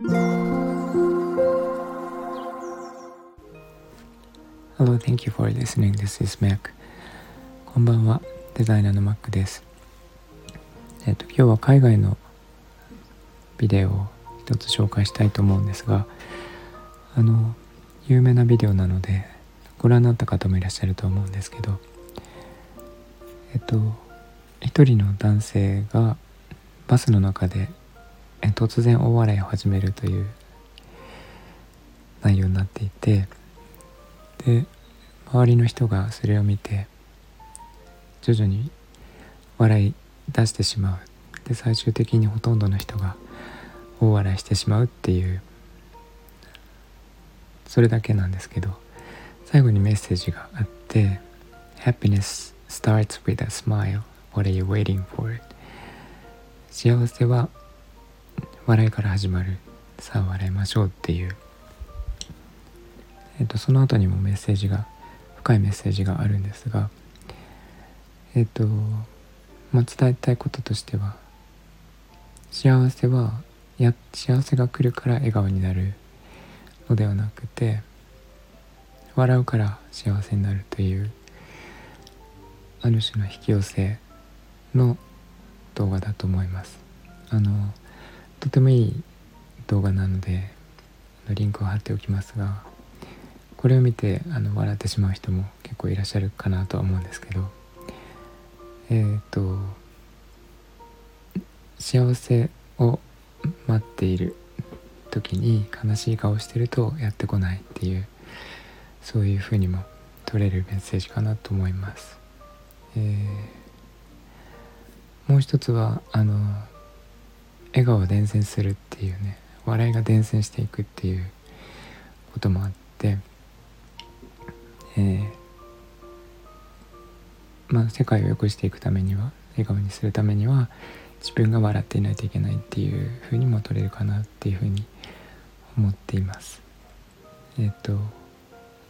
Hello, thank you for listening. This is Mac. こんばんは、デザイナーの Mac です。えっ、と、今日は海外のビデオを一つ紹介したいと思うんですが、あの、有名なビデオなので、ご覧になった方もいらっしゃると思うんですけど、えっと、一人の男性がバスの中で突然大笑いを始めるという内容になっていて、で周りの人がそれを見て徐々に笑い出してしまうで最終的にほとんどの人が大笑いしてしまうっていうそれだけなんですけど最後にメッセージがあって「Happiness starts with a smile What are you waiting for?」幸せは笑いから始まる。さあ笑いましょうっていう。えっと、その後にもメッセージが深いメッセージがあるんですがえっと、まあ、伝えたいこととしては幸せはや幸せが来るから笑顔になるのではなくて笑うから幸せになるというある種の引き寄せの動画だと思います。あのとてもいい動画なのでリンクを貼っておきますがこれを見てあの笑ってしまう人も結構いらっしゃるかなとは思うんですけどえっ、ー、と幸せを待っている時に悲しい顔してるとやってこないっていうそういうふうにも取れるメッセージかなと思います。えー、もう一つはあの笑顔を伝染するっていうね笑いが伝染していくっていうこともあってえー、まあ、世界を良くしていくためには笑顔にするためには自分が笑っていないといけないっていうふうにも取れるかなっていうふうに思っています。えっ、ー、と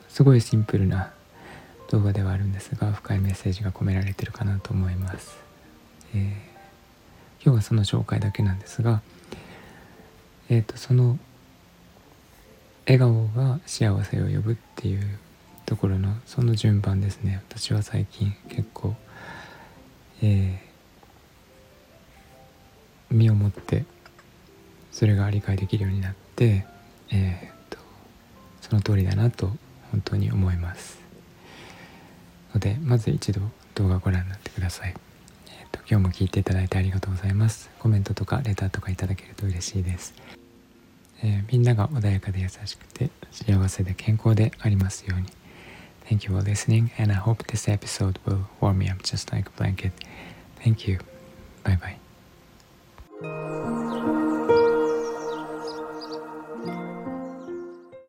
すごいシンプルな動画ではあるんですが深いメッセージが込められてるかなと思います。えー、今日はその紹介だけなんですが、えーとその笑顔が幸せを呼ぶっていうところのその順番ですね。私は最近結構、えー、身をもってそれが理解できるようになって、えー、っとその通りだなと本当に思います。のでまず一度動画をご覧になってください、と今日も聞いていただいてありがとうございますコメントとかレターとかいただけると嬉しいですえー、みんなが穏やかで優しくて幸せで健康でありますように Thank you for listening, and I hope this episode will warm me up just like a blanket. Thank you. Bye bye.